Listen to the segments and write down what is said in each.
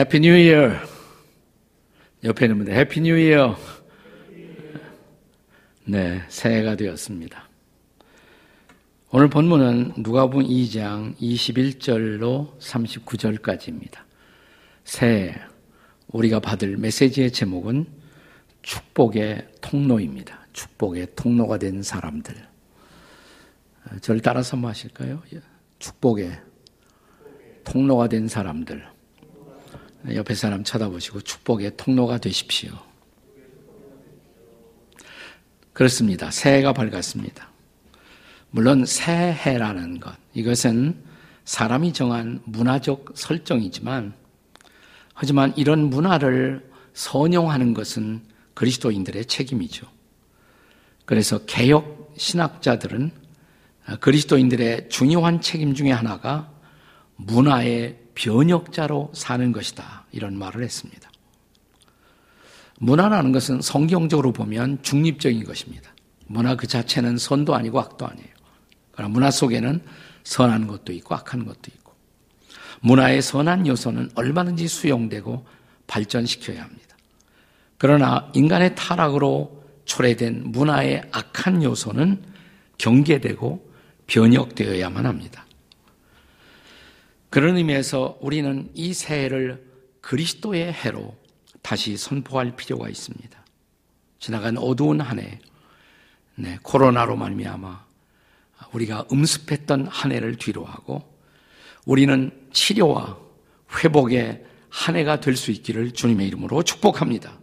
Happy New Year. 옆에 있는 분들 Happy New Year. 네, 새해가 되었습니다. 오늘 본문은 누가복음 2장 21절로 39절까지입니다. 새해 우리가 받을 메시지의 제목은 축복의 통로입니다. 축복의 통로가 된 사람들. 저를 따라서 뭐 하실까요? 축복의 통로가 된 사람들. 옆에 사람 쳐다보시고 축복의 통로가 되십시오. 그렇습니다. 새해가 밝았습니다. 물론 새해라는 것, 이것은 사람이 정한 문화적 설정이지만, 하지만 이런 문화를 선용하는 것은 그리스도인들의 책임이죠. 그래서 개혁 신학자들은 그리스도인들의 중요한 책임 중의 하나가 문화의 변혁자로 사는 것이다. 이런 말을 했습니다. 문화라는 것은 성경적으로 보면 중립적인 것입니다. 문화 그 자체는 선도 아니고 악도 아니에요. 그러나 문화 속에는 선한 것도 있고 악한 것도 있고 문화의 선한 요소는 얼마든지 수용되고 발전시켜야 합니다. 그러나 인간의 타락으로 초래된 문화의 악한 요소는 경계되고 변혁되어야만 합니다. 그런 의미에서 우리는 이 새해를 그리스도의 해로 다시 선포할 필요가 있습니다. 지나간 어두운 한 해, 네, 코로나로 말미암아 우리가 음습했던 한 해를 뒤로하고 우리는 치료와 회복의 한 해가 될 수 있기를 주님의 이름으로 축복합니다.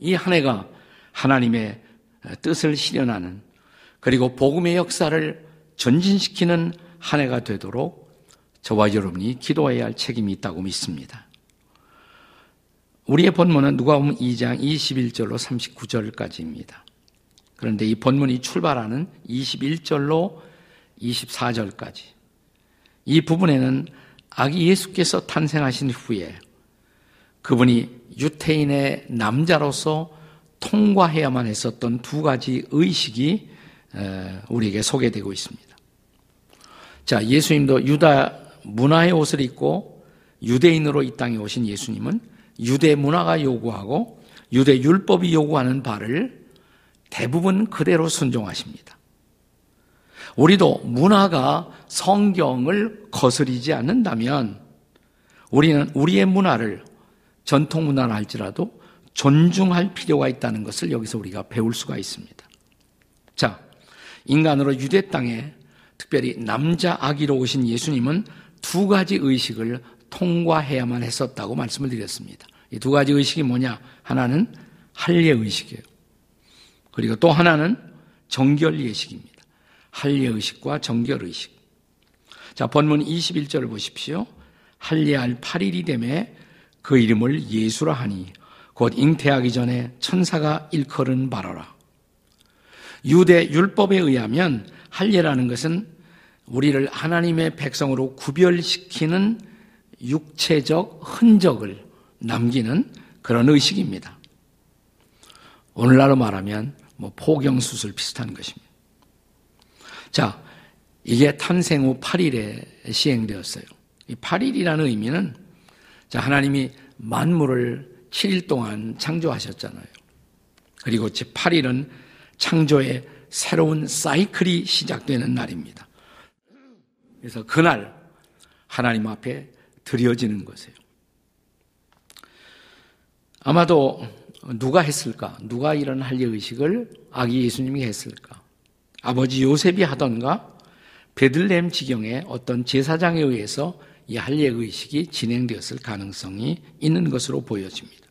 이 한 해가 하나님의 뜻을 실현하는 그리고 복음의 역사를 전진시키는 한 해가 되도록 저와 여러분이 기도해야 할 책임이 있다고 믿습니다. 우리의 본문은 누가복음 2장 21절로 39절까지입니다. 그런데 이 본문이 출발하는 21절로 24절까지 이 부분에는 아기 예수께서 탄생하신 후에 그분이 유태인의 남자로서 통과해야만 했었던 두 가지 의식이 우리에게 소개되고 있습니다. 자, 예수님도 유다 문화의 옷을 입고 유대인으로 이 땅에 오신 예수님은 유대 문화가 요구하고 유대 율법이 요구하는 바를 대부분 그대로 순종하십니다. 우리도 문화가 성경을 거스리지 않는다면 우리는 우리의 문화를 전통 문화를 할지라도 존중할 필요가 있다는 것을 여기서 우리가 배울 수가 있습니다. 자, 인간으로 유대 땅에 특별히 남자 아기로 오신 예수님은 두 가지 의식을 통과해야만 했었다고 말씀을 드렸습니다. 이 두 가지 의식이 뭐냐? 하나는 할례 의식이에요. 그리고 또 하나는 정결 예식입니다. 할례 의식과 정결 의식. 자, 본문 21절을 보십시오. 할례할 8일이 되매 그 이름을 예수라 하니 곧 잉태하기 전에 천사가 일컬은 바라라. 유대 율법에 의하면 할례라는 것은 우리를 하나님의 백성으로 구별시키는 육체적 흔적을 남기는 그런 의식입니다. 오늘날로 말하면 뭐 포경수술 비슷한 것입니다. 자, 이게 탄생 후 8일에 시행되었어요. 이 8일이라는 의미는 자, 하나님이 만물을 7일 동안 창조하셨잖아요. 그리고 제 8일은 창조의 새로운 사이클이 시작되는 날입니다. 그래서 그날 하나님 앞에 드려지는 것이에요. 아마도 누가 했을까? 누가 이런 할례 의식을 아기 예수님이 했을까? 아버지 요셉이 하던가 베들레헴 지경의 어떤 제사장에 의해서 이 할례 의식이 진행되었을 가능성이 있는 것으로 보여집니다.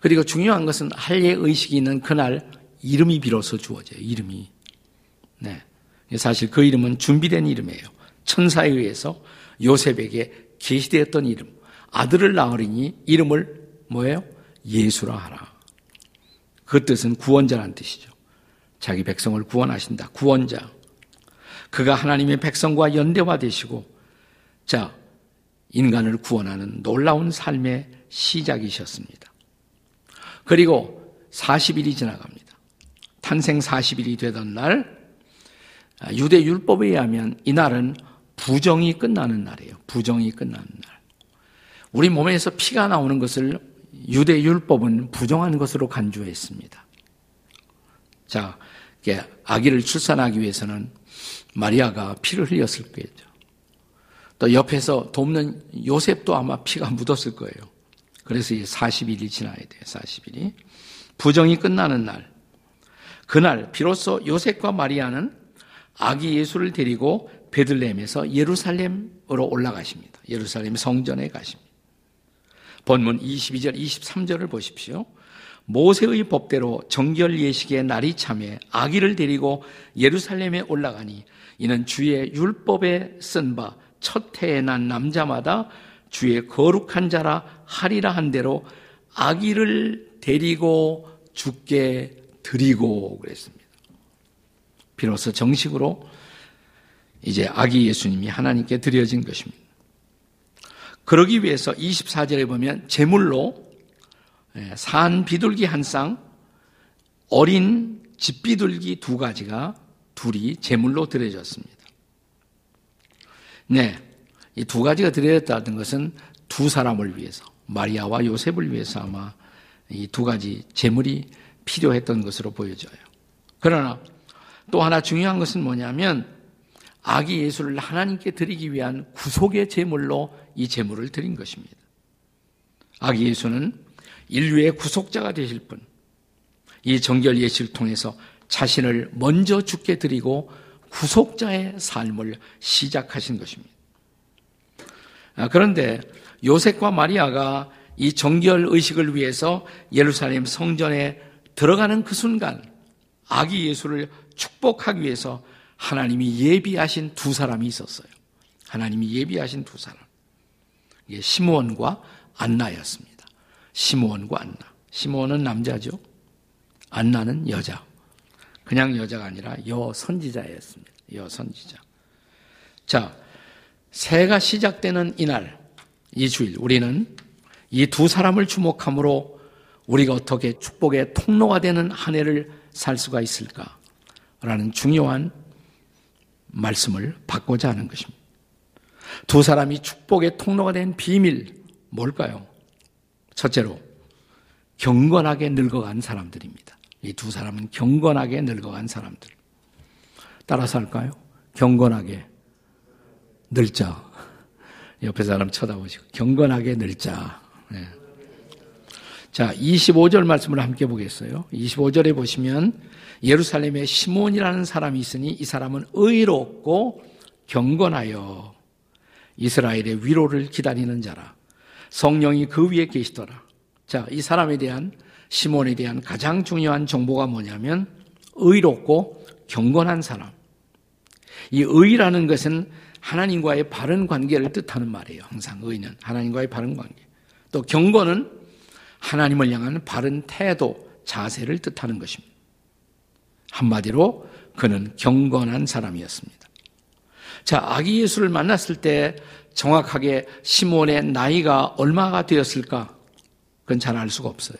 그리고 중요한 것은 할례 의식이 있는 그날 이름이 비로소 주어져요. 이름이. 네. 사실 그 이름은 준비된 이름이에요. 천사에 의해서 요셉에게 계시되었던 이름, 아들을 낳으리니 이름을 뭐예요? 예수라 하라. 그 뜻은 구원자란 뜻이죠. 자기 백성을 구원하신다. 구원자. 그가 하나님의 백성과 연대화 되시고, 자, 인간을 구원하는 놀라운 삶의 시작이셨습니다. 그리고 40일이 지나갑니다. 탄생 40일이 되던 날, 유대 율법에 의하면 이날은 부정이 끝나는 날이에요. 부정이 끝나는 날. 우리 몸에서 피가 나오는 것을 유대 율법은 부정한 것으로 간주했습니다. 자, 아기를 출산하기 위해서는 마리아가 피를 흘렸을 거죠. 또 옆에서 돕는 요셉도 아마 피가 묻었을 거예요. 그래서 이제 40일이 지나야 돼요. 40일이. 부정이 끝나는 날. 그날 비로소 요셉과 마리아는 아기 예수를 데리고 베들레헴에서 예루살렘으로 올라가십니다. 예루살렘 성전에 가십니다. 본문 22절, 23절을 보십시오. 모세의 법대로 정결 예식의 날이 참에 아기를 데리고 예루살렘에 올라가니 이는 주의 율법에 쓴 바 첫 해에 난 남자마다 주의 거룩한 자라 하리라 한 대로 아기를 데리고 죽게 드리고 그랬습니다. 비로소 정식으로 이제 아기 예수님이 하나님께 드려진 것입니다. 그러기 위해서 24절에 보면 제물로 예, 산 비둘기 한 쌍, 어린 집비둘기 두 가지가 둘이 제물로 드려졌습니다. 네. 이 두 가지가 드려졌다는 것은 두 사람을 위해서, 마리아와 요셉을 위해서 아마 이 두 가지 제물이 필요했던 것으로 보여져요. 그러나 또 하나 중요한 것은 뭐냐면 아기 예수를 하나님께 드리기 위한 구속의 제물로 이 제물을 드린 것입니다. 아기 예수는 인류의 구속자가 되실 분, 이 정결 예식을 통해서 자신을 먼저 죽게 드리고 구속자의 삶을 시작하신 것입니다. 아, 그런데 요셉과 마리아가 이 정결 의식을 위해서 예루살렘 성전에 들어가는 그 순간 아기 예수를 축복하기 위해서 하나님이 예비하신 두 사람이 있었어요. 하나님이 예비하신 두 사람. 이게 시므온과 안나였습니다. 시므온과 안나. 시므온은 남자죠. 안나는 여자. 그냥 여자가 아니라 여 선지자였습니다. 여 선지자. 자, 새가 시작되는 이날, 이 주일, 우리는 이 두 사람을 주목함으로 우리가 어떻게 축복의 통로가 되는 한 해를 살 수가 있을까? 라는 중요한 말씀을 받고자 하는 것입니다. 두 사람이 축복의 통로가 된 비밀, 뭘까요? 첫째로, 경건하게 늙어간 사람들입니다. 이 두 사람은 경건하게 늙어간 사람들. 따라서 할까요? 경건하게 늙자. 옆에 사람 쳐다보시고, 경건하게 늙자. 네. 자, 25절 말씀을 함께 보겠어요. 25절에 보시면 예루살렘에 시몬이라는 사람이 있으니 이 사람은 의롭고 경건하여 이스라엘의 위로를 기다리는 자라. 성령이 그 위에 계시더라. 자, 이 사람에 대한 시몬에 대한 가장 중요한 정보가 뭐냐면 의롭고 경건한 사람. 이 의라는 것은 하나님과의 바른 관계를 뜻하는 말이에요. 항상 의는 하나님과의 바른 관계. 또 경건은 하나님을 향한 바른 태도, 자세를 뜻하는 것입니다. 한마디로 그는 경건한 사람이었습니다. 자, 아기 예수를 만났을 때 정확하게 시몬의 나이가 얼마가 되었을까? 그건 잘 알 수가 없어요.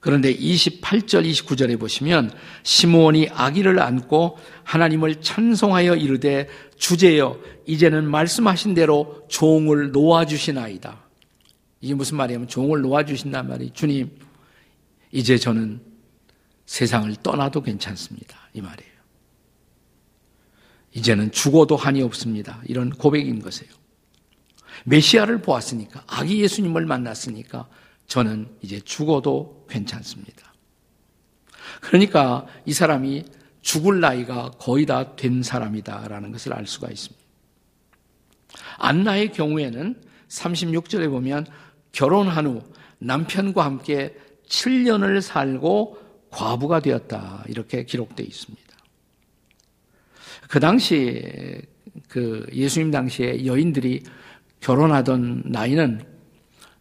그런데 28절, 29절에 보시면 시몬이 아기를 안고 하나님을 찬송하여 이르되 주제여 이제는 말씀하신 대로 종을 놓아주시나이다. 이게 무슨 말이냐면 종을 놓아주신단 말이 주님 이제 저는 세상을 떠나도 괜찮습니다. 이 말이에요. 이제는 죽어도 한이 없습니다. 이런 고백인 것이에요. 메시아를 보았으니까, 아기 예수님을 만났으니까 저는 이제 죽어도 괜찮습니다. 그러니까 이 사람이 죽을 나이가 거의 다 된 사람이다라는 것을 알 수가 있습니다. 안나의 경우에는 36절에 보면 결혼한 후 남편과 함께 7년을 살고 과부가 되었다. 이렇게 기록되어 있습니다. 그 당시, 그 예수님 당시에 여인들이 결혼하던 나이는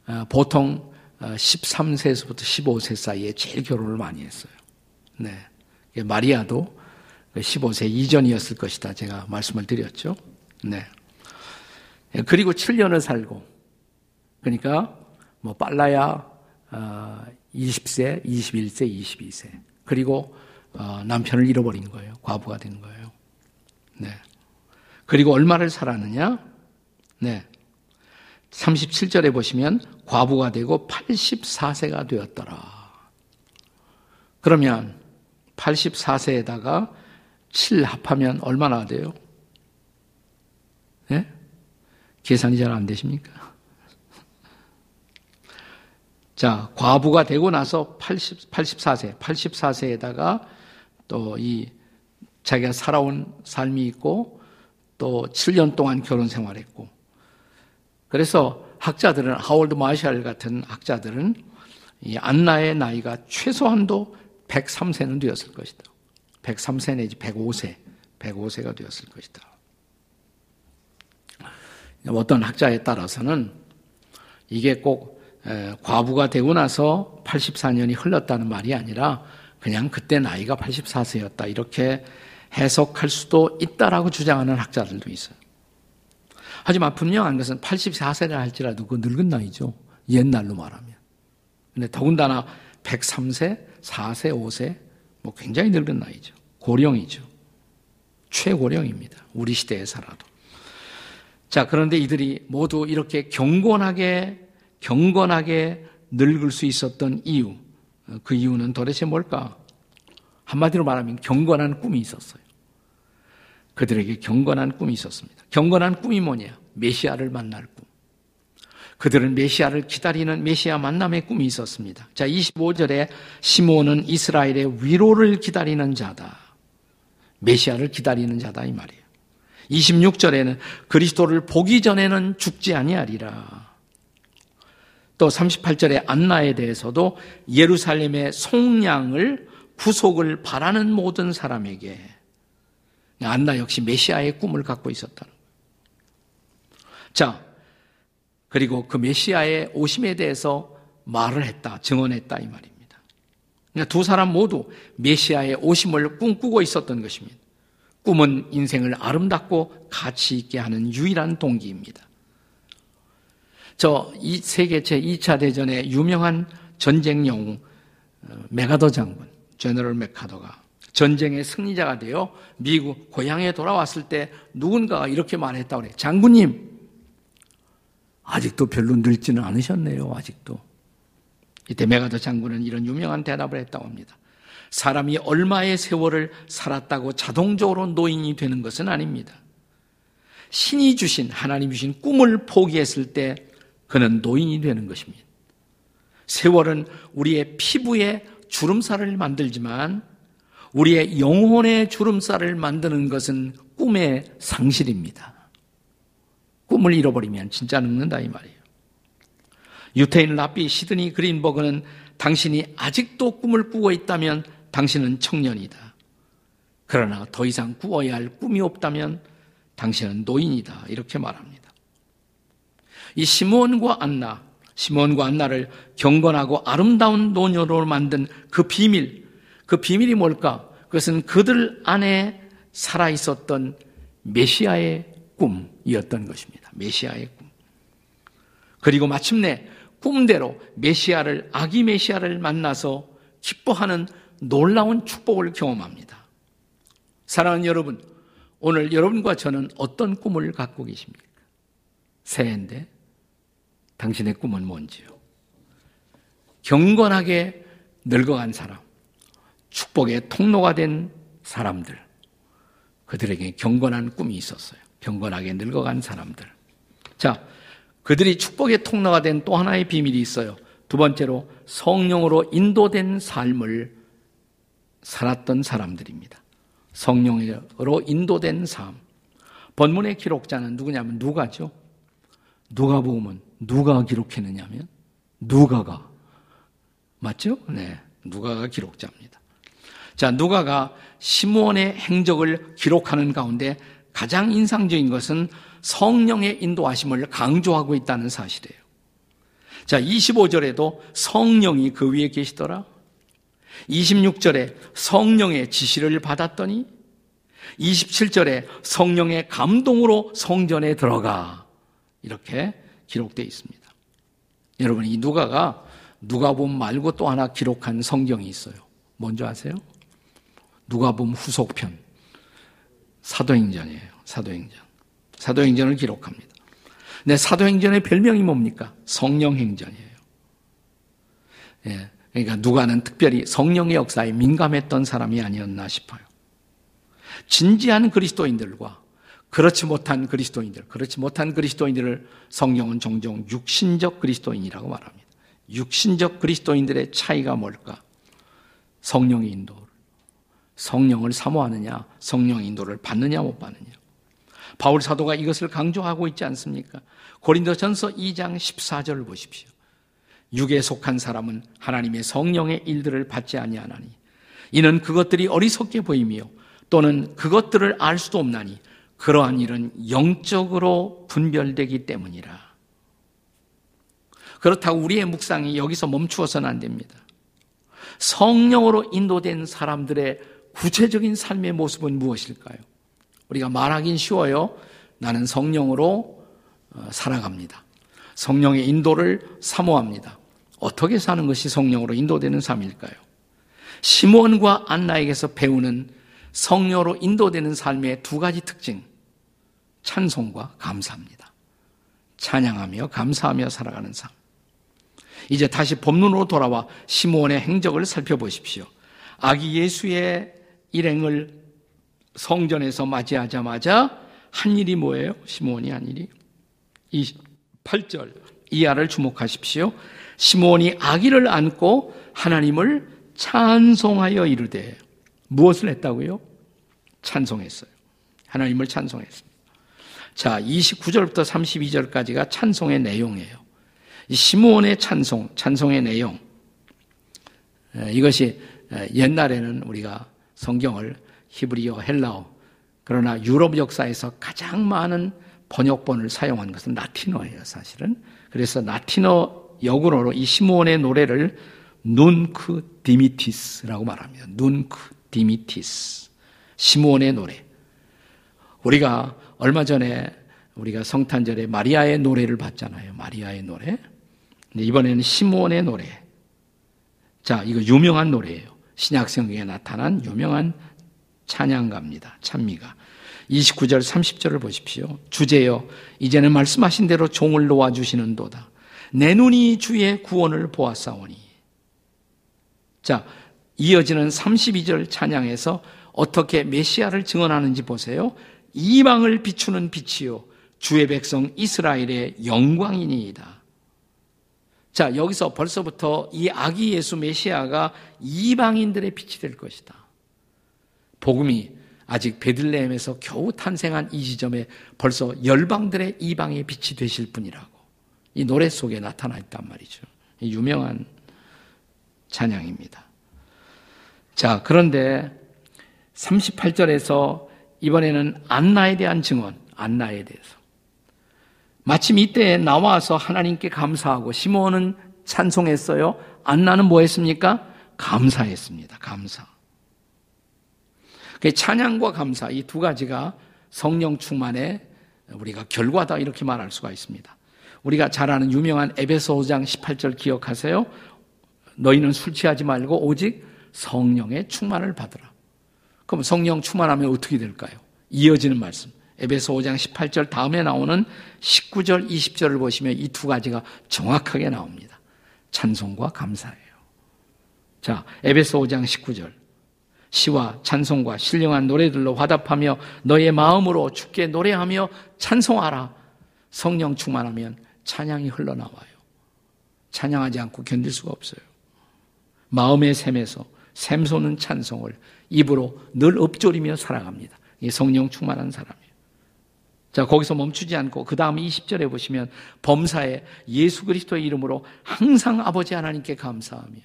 어, 보통 13세에서부터 어, 15세 사이에 제일 결혼을 많이 했어요. 네. 마리아도 15세 이전이었을 것이다. 제가 말씀을 드렸죠. 네. 예, 그리고 7년을 살고, 그러니까 뭐 빨라야 20세, 21세, 22세. 그리고 어, 남편을 잃어버린 거예요. 과부가 된 거예요. 네. 그리고 얼마를 살았느냐? 네. 37절에 보시면 과부가 되고 84세가 되었더라. 그러면 84세에다가 7 합하면 얼마나 돼요? 예? 계산이 잘 안 되십니까? 자, 과부가 되고 나서 80, 84세, 84세에다가 또 이 자기가 살아온 삶이 있고 또 7년 동안 결혼 생활했고 그래서 학자들은 하월드 마샬 같은 학자들은 이 안나의 나이가 최소한도 103세는 되었을 것이다. 103세 내지 105세, 105세가 되었을 것이다. 어떤 학자에 따라서는 이게 꼭 과부가 되고 나서 84년이 흘렀다는 말이 아니라 그냥 그때 나이가 84세였다. 이렇게 해석할 수도 있다라고 주장하는 학자들도 있어요. 하지만 분명한 것은 84세라 할지라도 그 늙은 나이죠. 옛날로 말하면. 근데 더군다나 103세, 4세, 5세, 뭐 굉장히 늙은 나이죠. 고령이죠. 최고령입니다. 우리 시대에 살아도. 자, 그런데 이들이 모두 이렇게 경건하게, 경건하게 늙을 수 있었던 이유. 그 이유는 도대체 뭘까? 한마디로 말하면 경건한 꿈이 있었어요. 그들에게 경건한 꿈이 있었습니다. 경건한 꿈이 뭐냐? 메시아를 만날 꿈. 그들은 메시아를 기다리는 메시아 만남의 꿈이 있었습니다. 자, 25절에 시몬은 이스라엘의 위로를 기다리는 자다. 메시아를 기다리는 자다 이 말이에요. 26절에는 그리스도를 보기 전에는 죽지 아니하리라. 또 38절에 안나에 대해서도 예루살렘의 속량을 구속을 바라는 모든 사람에게 안나 역시 메시아의 꿈을 갖고 있었다는 거예요. 자, 그리고 그 메시아의 오심에 대해서 말을 했다, 증언했다 이 말입니다. 그러니까 두 사람 모두 메시아의 오심을 꿈꾸고 있었던 것입니다. 꿈은 인생을 아름답고 가치 있게 하는 유일한 동기입니다. 저 세계 제2차 대전의 유명한 전쟁 영웅 어, 메가더 장군, 제너럴 메카더가 전쟁의 승리자가 되어 미국 고향에 돌아왔을 때 누군가가 이렇게 말했다고 그래. 장군님, 아직도 별로 늙지는 않으셨네요, 아직도. 이때 메가더 장군은 이런 유명한 대답을 했다고 합니다. 사람이 얼마의 세월을 살았다고 자동적으로 노인이 되는 것은 아닙니다. 신이 주신, 하나님이 주신 꿈을 포기했을 때 그는 노인이 되는 것입니다. 세월은 우리의 피부에 주름살을 만들지만 우리의 영혼의 주름살을 만드는 것은 꿈의 상실입니다. 꿈을 잃어버리면 진짜 늙는다 이 말이에요. 유태인 라비 시드니 그린버그는 당신이 아직도 꿈을 꾸고 있다면 당신은 청년이다. 그러나 더 이상 꾸어야 할 꿈이 없다면 당신은 노인이다. 이렇게 말합니다. 이 시몬과 안나, 시몬과 안나를 경건하고 아름다운 노녀로 만든 그 비밀, 그 비밀이 뭘까? 그것은 그들 안에 살아 있었던 메시아의 꿈이었던 것입니다. 메시아의 꿈. 그리고 마침내 꿈대로 메시아를, 아기 메시아를 만나서 기뻐하는 놀라운 축복을 경험합니다. 사랑하는 여러분, 오늘 여러분과 저는 어떤 꿈을 갖고 계십니까? 새해인데, 당신의 꿈은 뭔지요? 경건하게 늙어간 사람, 축복의 통로가 된 사람들, 그들에게 경건한 꿈이 있었어요. 경건하게 늙어간 사람들. 자, 그들이 축복의 통로가 된 또 하나의 비밀이 있어요. 두 번째로 성령으로 인도된 삶을 살았던 사람들입니다. 성령으로 인도된 삶. 본문의 기록자는 누구냐면 누가죠. 누가 보면 누가 기록했느냐면 누가가 맞죠? 네, 누가가 기록자입니다. 자, 누가가 시므온의 행적을 기록하는 가운데 가장 인상적인 것은 성령의 인도하심을 강조하고 있다는 사실이에요. 자, 25절에도 성령이 그 위에 계시더라. 26절에 성령의 지시를 받았더니 27절에 성령의 감동으로 성전에 들어가 이렇게 기록되어 있습니다. 여러분 이 누가가 누가복음 말고 또 하나 기록한 성경이 있어요. 뭔지 아세요? 누가복음 후속편 사도행전이에요. 사도행전. 사도행전을 기록합니다. 내 사도행전의 별명이 뭡니까? 성령행전이에요. 예. 그러니까 누가는 특별히 성령의 역사에 민감했던 사람이 아니었나 싶어요. 진지한 그리스도인들과 그렇지 못한 그리스도인들, 그렇지 못한 그리스도인들을 성령은 종종 육신적 그리스도인이라고 말합니다. 육신적 그리스도인들의 차이가 뭘까? 성령의 인도를. 성령을 사모하느냐, 성령 인도를 받느냐, 못 받느냐. 바울 사도가 이것을 강조하고 있지 않습니까? 고린도전서 2장 14절을 보십시오. 육에 속한 사람은 하나님의 성령의 일들을 받지 아니하나니 이는 그것들이 어리석게 보이며 또는 그것들을 알 수도 없나니 그러한 일은 영적으로 분별되기 때문이라. 그렇다고 우리의 묵상이 여기서 멈추어서는 안 됩니다. 성령으로 인도된 사람들의 구체적인 삶의 모습은 무엇일까요? 우리가 말하긴 쉬워요. 나는 성령으로 어, 살아갑니다. 성령의 인도를 사모합니다. 어떻게 사는 것이 성령으로 인도되는 삶일까요? 시몬과 안나에게서 배우는 성령으로 인도되는 삶의 두 가지 특징. 찬송과 감사합니다. 찬양하며 감사하며 살아가는 삶. 이제 다시 법문으로 돌아와 시몬의 행적을 살펴보십시오. 아기 예수의 일행을 성전에서 맞이하자마자 한 일이 뭐예요? 시몬이 한 일이 28절 이하를 주목하십시오. 시몬이 아기를 안고 하나님을 찬송하여 이르되 무엇을 했다고요? 찬송했어요. 하나님을 찬송했습니다. 자, 29절부터 32절까지가 찬송의 내용이에요. 시몬의 찬송, 찬송의 내용. 이것이 옛날에는 우리가 성경을 히브리어, 헬라어, 그러나 유럽 역사에서 가장 많은 번역본을 사용한 것은 라틴어예요, 사실은. 그래서 라틴어 역으로 이 시몬의 노래를 Nunc Dimittis라고 말합니다. Nunc Dimittis. 시몬의 노래. 우리가 얼마 전에 우리가 성탄절에 마리아의 노래를 봤잖아요. 마리아의 노래. 이번에는 시몬의 노래. 자, 이거 유명한 노래예요. 신약 성경에 나타난 유명한 찬양가입니다. 찬미가. 29절 30절을 보십시오. 주제여 이제는 말씀하신 대로 종을 놓아 주시는 도다. 내 눈이 주의 구원을 보았사오니. 자, 이어지는 32절 찬양에서 어떻게 메시아를 증언하는지 보세요. 이방을 비추는 빛이요 주의 백성 이스라엘의 영광이니이다. 자, 여기서 벌써부터 이 아기 예수 메시아가 이방인들의 빛이 될 것이다. 복음이 아직 베들레헴에서 겨우 탄생한 이 지점에 벌써 열방들의 이방의 빛이 되실 분이라고 이 노래 속에 나타나 있단 말이죠. 유명한 찬양입니다. 자, 그런데 38절에서 이번에는 안나에 대한 증언, 안나에 대해서. 마침 이때 나와서 하나님께 감사하고 시몬은 찬송했어요. 안나는 뭐 했습니까? 감사했습니다. 감사. 그 찬양과 감사 이 두 가지가 성령 충만의 우리가 결과다 이렇게 말할 수가 있습니다. 우리가 잘 아는 유명한 에베소 5장 18절 기억하세요? 너희는 술 취하지 말고 오직 성령의 충만을 받으라. 그럼 성령 충만하면 어떻게 될까요? 이어지는 말씀. 에베소 5장 18절 다음에 나오는 19절, 20절을 보시면 이 두 가지가 정확하게 나옵니다. 찬송과 감사예요. 자, 에베소 5장 19절. 시와 찬송과 신령한 노래들로 화답하며 너의 마음으로 죽게 노래하며 찬송하라. 성령 충만하면 찬양이 흘러나와요. 찬양하지 않고 견딜 수가 없어요. 마음의 샘에서 샘솟는 찬송을 입으로 늘 읊조리며 살아갑니다. 이 성령 충만한 사람이에요. 자, 거기서 멈추지 않고 그 다음 20절에 보시면 범사에 예수 그리스도의 이름으로 항상 아버지 하나님께 감사하며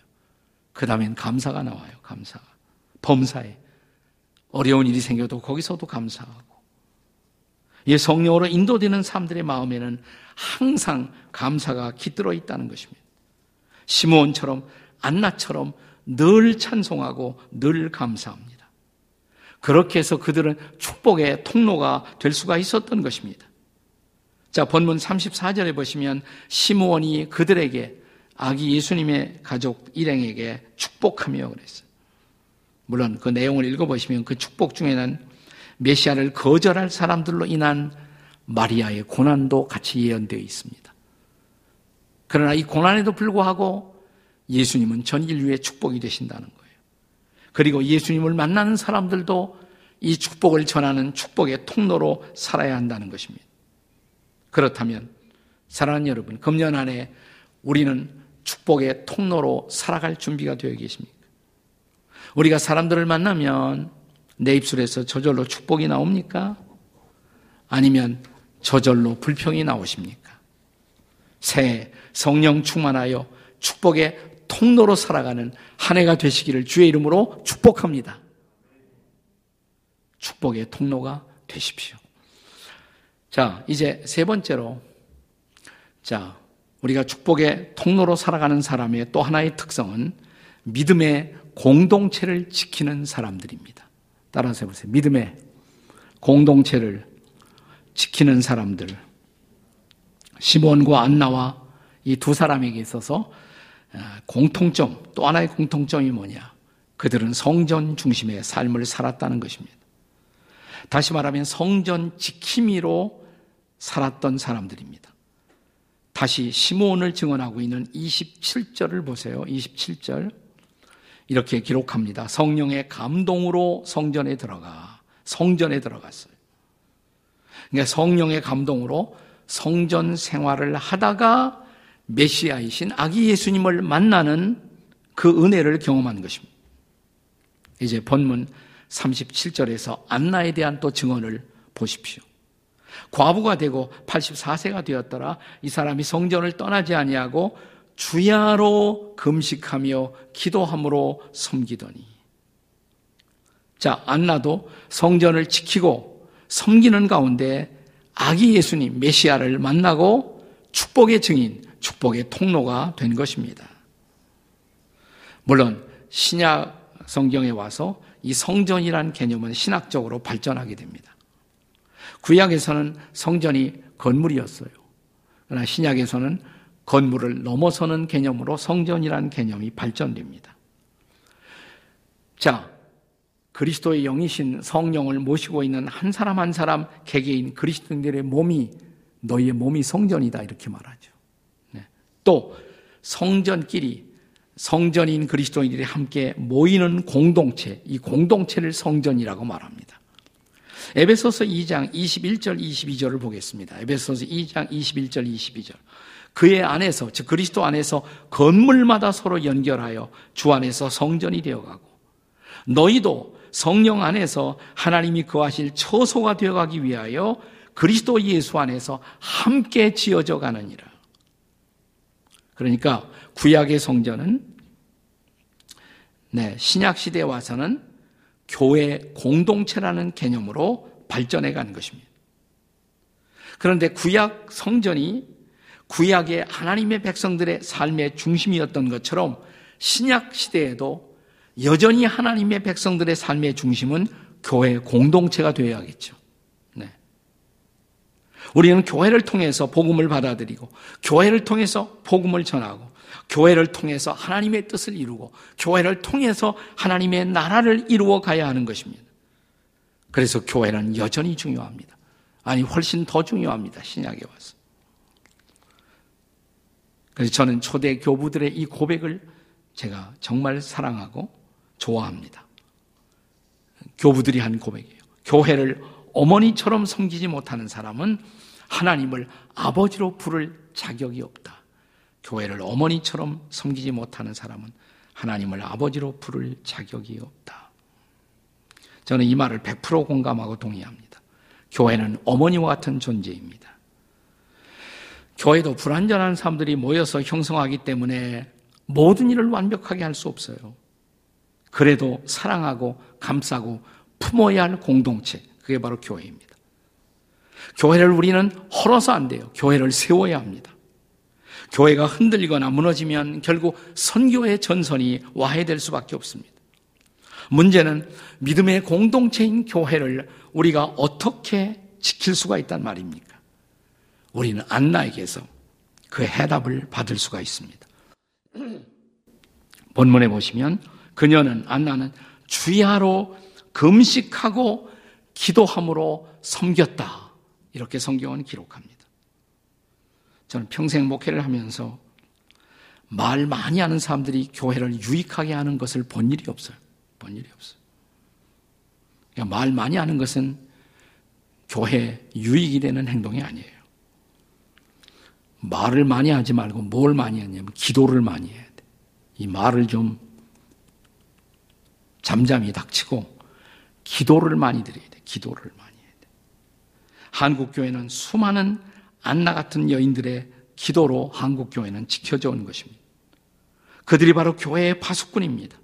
그 다음엔 감사가 나와요. 감사가. 범사에 어려운 일이 생겨도 거기서도 감사하고 이 성령으로 인도되는 사람들의 마음에는 항상 감사가 깃들어 있다는 것입니다. 시몬처럼 안나처럼 늘 찬송하고 늘 감사합니다. 그렇게 해서 그들은 축복의 통로가 될 수가 있었던 것입니다. 자, 본문 34절에 보시면 시므온이 그들에게 아기 예수님의 가족 일행에게 축복하며 그랬어요. 물론 그 내용을 읽어보시면 그 축복 중에는 메시아를 거절할 사람들로 인한 마리아의 고난도 같이 예언되어 있습니다. 그러나 이 고난에도 불구하고 예수님은 전 인류의 축복이 되신다는 거예요. 그리고 예수님을 만나는 사람들도 이 축복을 전하는 축복의 통로로 살아야 한다는 것입니다. 그렇다면 사랑하는 여러분, 금년 안에 우리는 축복의 통로로 살아갈 준비가 되어 계십니까? 우리가 사람들을 만나면 내 입술에서 저절로 축복이 나옵니까? 아니면 저절로 불평이 나오십니까? 새해 성령 충만하여 축복의 통로로 살아가는 한 해가 되시기를 주의 이름으로 축복합니다. 축복의 통로가 되십시오. 자, 이제 세 번째로, 자, 우리가 축복의 통로로 살아가는 사람의 또 하나의 특성은 믿음의 공동체를 지키는 사람들입니다. 따라서 해보세요. 믿음의 공동체를 지키는 사람들. 시몬과 안나와 이 두 사람에게 있어서 아, 공통점, 또 하나의 공통점이 뭐냐? 그들은 성전 중심의 삶을 살았다는 것입니다. 다시 말하면 성전 지킴이로 살았던 사람들입니다. 다시 시몬을 증언하고 있는 27절을 보세요. 27절. 이렇게 기록합니다. 성령의 감동으로 성전에 들어가, 성전에 들어갔어요. 그러니까 성령의 감동으로 성전 생활을 하다가 메시아이신 아기 예수님을 만나는 그 은혜를 경험한 것입니다. 이제 본문 37절에서 안나에 대한 또 증언을 보십시오. 과부가 되고 84세가 되었더라. 이 사람이 성전을 떠나지 아니하고 주야로 금식하며 기도함으로 섬기더니. 자, 안나도 성전을 지키고 섬기는 가운데 아기 예수님 메시아를 만나고 축복의 증인, 축복의 통로가 된 것입니다. 물론 신약 성경에 와서 이 성전이라는 개념은 신학적으로 발전하게 됩니다. 구약에서는 성전이 건물이었어요. 그러나 신약에서는 건물을 넘어서는 개념으로 성전이라는 개념이 발전됩니다. 자, 그리스도의 영이신 성령을 모시고 있는 한 사람 한 사람 개개인 그리스도인들의 몸이 너희의 몸이 성전이다 이렇게 말하죠. 네. 또 성전끼리 성전인 그리스도인들이 함께 모이는 공동체, 이 공동체를 성전이라고 말합니다. 에베소서 2장 21절 22절을 보겠습니다. 에베소서 2장 21절 22절. 그의 안에서 즉 그리스도 안에서 건물마다 서로 연결하여 주 안에서 성전이 되어 가고 너희도 성령 안에서 하나님이 거하실 처소가 되어 가기 위하여 그리스도 예수 안에서 함께 지어져 가느니라. 그러니까 구약의 성전은 네, 신약 시대에 와서는 교회 공동체라는 개념으로 발전해 가는 것입니다. 그런데 구약 성전이 구약의 하나님의 백성들의 삶의 중심이었던 것처럼 신약 시대에도 여전히 하나님의 백성들의 삶의 중심은 교회 공동체가 되어야겠죠. 네. 우리는 교회를 통해서 복음을 받아들이고, 교회를 통해서 복음을 전하고, 교회를 통해서 하나님의 뜻을 이루고 교회를 통해서 하나님의 나라를 이루어 가야 하는 것입니다. 그래서 교회는 여전히 중요합니다. 아니 훨씬 더 중요합니다. 신약에 와서. 그래서 저는 초대 교부들의 이 고백을 제가 정말 사랑하고 좋아합니다. 교부들이 한 고백이에요. 교회를 어머니처럼 섬기지 못하는 사람은 하나님을 아버지로 부를 자격이 없다. 교회를 어머니처럼 섬기지 못하는 사람은 하나님을 아버지로 부를 자격이 없다. 저는 이 말을 100% 공감하고 동의합니다. 교회는 어머니와 같은 존재입니다. 교회도 불완전한 사람들이 모여서 형성하기 때문에 모든 일을 완벽하게 할 수 없어요. 그래도 사랑하고 감싸고 품어야 할 공동체, 그게 바로 교회입니다. 교회를 우리는 헐어서 안 돼요. 교회를 세워야 합니다. 교회가 흔들리거나 무너지면 결국 선교의 전선이 와해될 수밖에 없습니다. 문제는 믿음의 공동체인 교회를 우리가 어떻게 지킬 수가 있단 말입니까? 우리는 안나에게서 그 해답을 받을 수가 있습니다. 본문에 보시면 그녀는 안나는 주야로 금식하고 기도함으로 섬겼다. 이렇게 성경은 기록합니다. 저는 평생 목회를 하면서 말 많이 하는 사람들이 교회를 유익하게 하는 것을 본 일이 없어요. 본 일이 없어요. 그러니까 말 많이 하는 것은 교회 유익이 되는 행동이 아니에요. 말을 많이 하지 말고 뭘 많이 하냐면 기도를 많이 해야 돼. 이 말을 좀 잠잠히 닥치고 기도를 많이 드려야 돼. 기도를 많이 해야 돼. 한국 교회는 수많은 안나 같은 여인들의 기도로 한국 교회는 지켜져 온 것입니다. 그들이 바로 교회의 파수꾼입니다.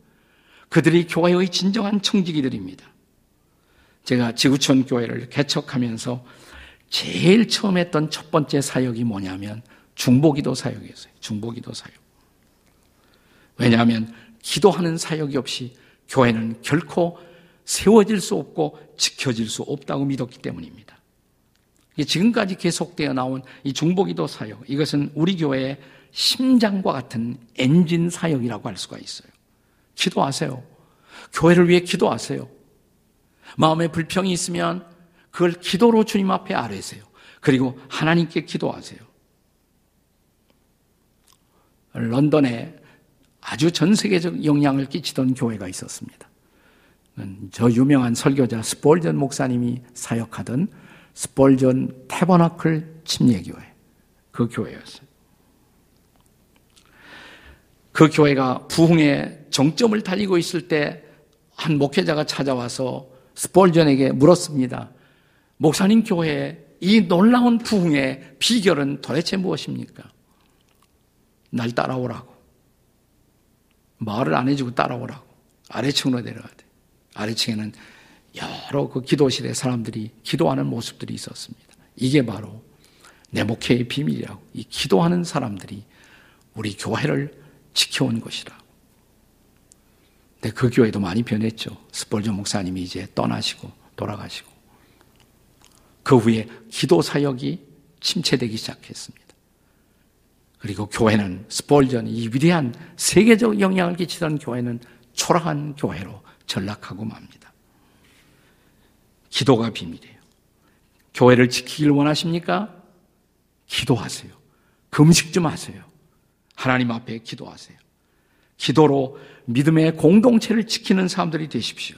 그들이 교회의 진정한 청지기들입니다. 제가 지구촌 교회를 개척하면서 제일 처음 했던 첫 번째 사역이 뭐냐면 중보기도 사역이었어요. 중보기도 사역. 왜냐하면 기도하는 사역이 없이 교회는 결코 세워질 수 없고 지켜질 수 없다고 믿었기 때문입니다. 지금까지 계속되어 나온 이 중보기도 사역, 이것은 우리 교회의 심장과 같은 엔진 사역이라고 할 수가 있어요. 기도하세요. 교회를 위해 기도하세요. 마음에 불평이 있으면 그걸 기도로 주님 앞에 아뢰세요. 그리고 하나님께 기도하세요. 런던에 아주 전 세계적 영향을 끼치던 교회가 있었습니다. 저 유명한 설교자 스폴전 목사님이 사역하던 스폴전 테버너클 침례교회 그 교회였어요. 그 교회가 부흥의 정점을 달리고 있을 때 한 목회자가 찾아와서 스폴전에게 물었습니다. 목사님 교회의 이 놀라운 부흥의 비결은 도대체 무엇입니까? 날 따라오라고. 말을 안 해주고 따라오라고. 아래층으로 내려가야 돼. 아래층에는 여러 그 기도실에 사람들이 기도하는 모습들이 있었습니다. 이게 바로 내 목회의 비밀이라고. 이 기도하는 사람들이 우리 교회를 지켜온 것이라고. 근데 그 교회도 많이 변했죠. 스폴저 목사님이 이제 떠나시고 돌아가시고. 그 후에 기도 사역이 침체되기 시작했습니다. 그리고 교회는 스폴전 이 위대한 세계적 영향을 끼치던 교회는 초라한 교회로 전락하고 맙니다. 기도가 비밀이에요. 교회를 지키길 원하십니까? 기도하세요. 금식 좀 하세요. 하나님 앞에 기도하세요. 기도로 믿음의 공동체를 지키는 사람들이 되십시오.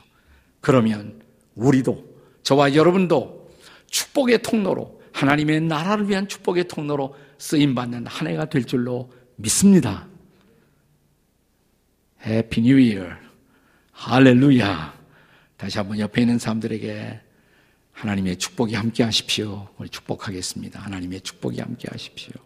그러면 우리도 저와 여러분도 축복의 통로로 하나님의 나라를 위한 축복의 통로로 쓰임 받는 한 해가 될 줄로 믿습니다. Happy New Year. 할렐루야. 다시 한번 옆에 있는 사람들에게 하나님의 축복이 함께 하십시오. 우리 축복하겠습니다. 하나님의 축복이 함께 하십시오.